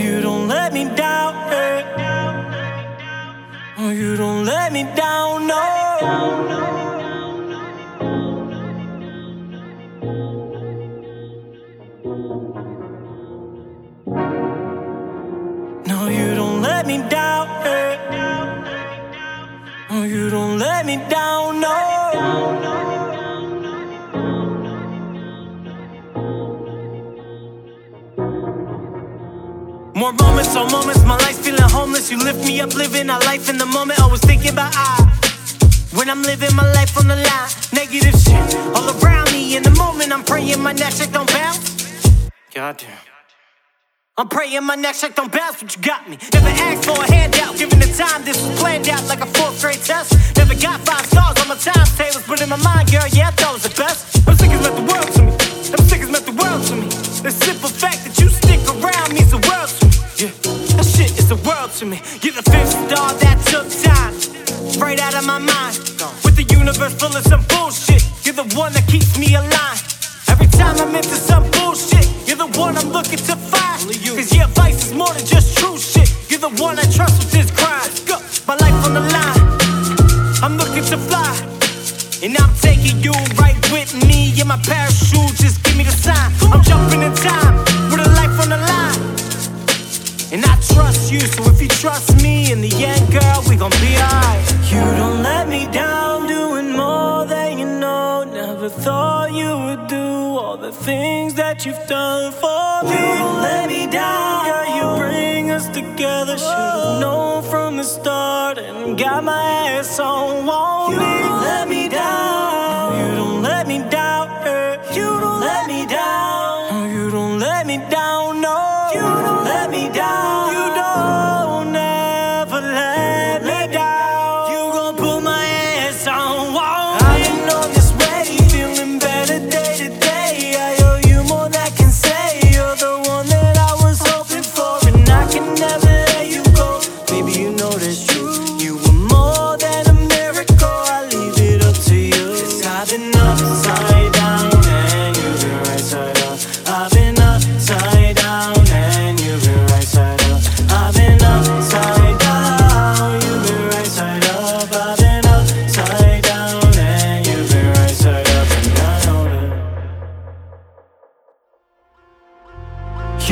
you don't let me down. eh. Oh, you don't let me down, no. No, you don't let me down. eh. Oh, you don't let me down, no. More moments on moments, my life's feeling homeless. You lift me up, living our life in the moment. Always thinking about I. When I'm living my life on the line, negative shit all around me. In the moment, I'm praying my next shit don't bounce. Goddamn. I'm praying my next check don't bounce, but you got me. Never asked for a handout, given the time, this was planned out like a fourth grade test. Never got five stars on my timetables, but in my mind, girl, yeah, I thought was the best. World to me. You're the fifth star that took time, right out of my mind. With the universe full of some bullshit, you're the one that keeps me aligned. Every time I'm into some bullshit, you're the one I'm looking to find. Cause your advice is more than just true shit. You're the one I trust with this grind. Go, my life on the line. I'm looking to fly. And I'm taking you right with me in my parachute. Just give me the sign. I'm jumping in you, so if you trust me, in the end, girl, we gon' be alright. You don't let me down, doing more than you know. Never thought you would do all the things that you've done for me. You don't let me down, girl, you bring us together. Should've known from the start and got my ass on. Won't you don't let me down. You don't let me down. You don't let me down. You don't let me down. No. You don't let me down.